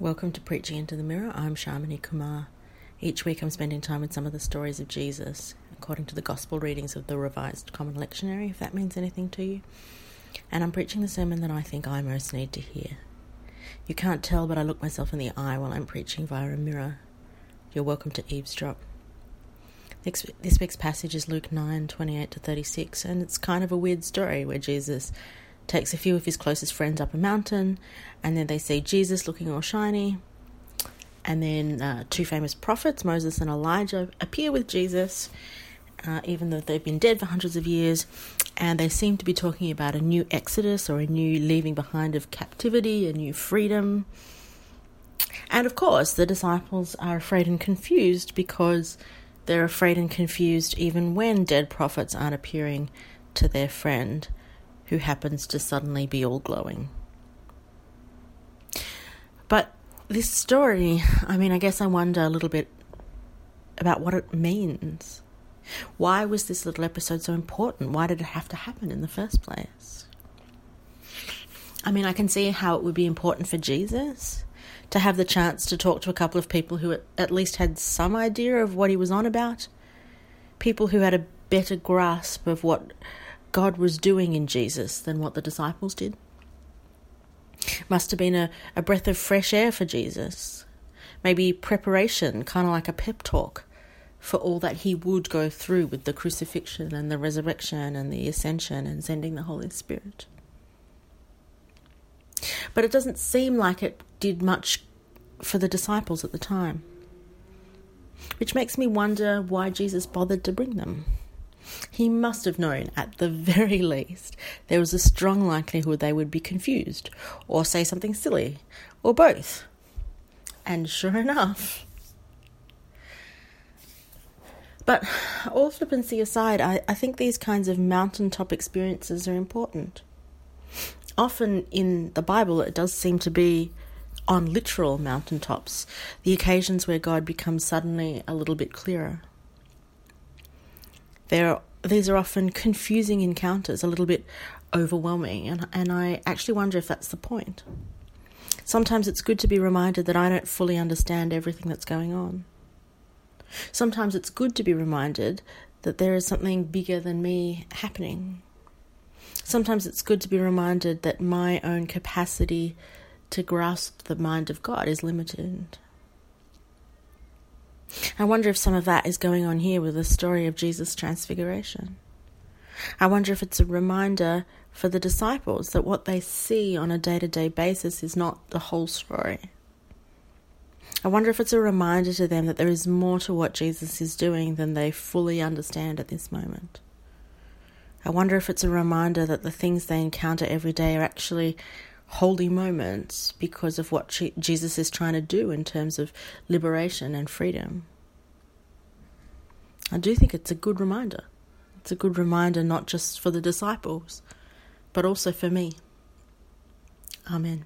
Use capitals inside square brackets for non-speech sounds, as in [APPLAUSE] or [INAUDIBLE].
Welcome to Preaching into the Mirror. I'm Shamini Kumar. Each week I'm spending time with some of the stories of Jesus, according to the Gospel readings of the Revised Common Lectionary, if that means anything to you. And I'm preaching the sermon that I think I most need to hear. You can't tell, but I look myself in the eye while I'm preaching via a mirror. You're welcome to eavesdrop. This week's passage is Luke 9 28 to 36, and it's kind of a weird story where Jesus takes a few of his closest friends up a mountain, and then they see Jesus looking all shiny. And then uh, two famous prophets, Moses and Elijah, appear with Jesus, uh, even though they've been dead for hundreds of years. And they seem to be talking about a new exodus or a new leaving behind of captivity, a new freedom. And of course, the disciples are afraid and confused because they're afraid and confused even when dead prophets aren't appearing to their friend who happens to suddenly be all glowing. But this story, I mean, I guess I wonder a little bit about what it means. Why was this little episode so important? Why did it have to happen in the first place? I mean, I can see how it would be important for Jesus to have the chance to talk to a couple of people who at least had some idea of what he was on about, people who had a better grasp of what God was doing in Jesus than what the disciples did. Must have been a, a breath of fresh air for Jesus. Maybe preparation, kind of like a pep talk for all that he would go through with the crucifixion and the resurrection and the ascension and sending the Holy Spirit. But it doesn't seem like it did much for the disciples at the time, which makes me wonder why Jesus bothered to bring them. He must have known, at the [LAUGHS] very least, there was a strong likelihood they would be confused, or say something silly, or both. And sure enough. But all flippancy aside, I, I think these kinds of mountaintop experiences are important. Often in the Bible, it does seem to be on literal mountaintops, the occasions where God becomes suddenly a little bit clearer. There, these are often confusing encounters, a little bit overwhelming, and, and I actually wonder if that's the point. Sometimes it's good to be reminded that I don't fully understand everything that's going on. Sometimes it's good to be reminded that there is something bigger than me happening. Sometimes it's good to be reminded that my own capacity to grasp the mind of God is limited. I wonder if some of that is going on here with the story of Jesus' transfiguration. I wonder if it's a reminder for the disciples that what they see on a day to day basis is not the whole story. I wonder if it's a reminder to them that there is more to what Jesus is doing than they fully understand at this moment. I wonder if it's a reminder that the things they encounter every day are actually holy moments because of what Jesus is trying to do in terms of liberation and freedom. I do think it's a good reminder. It's a good reminder not just for the disciples, but also for me. Amen.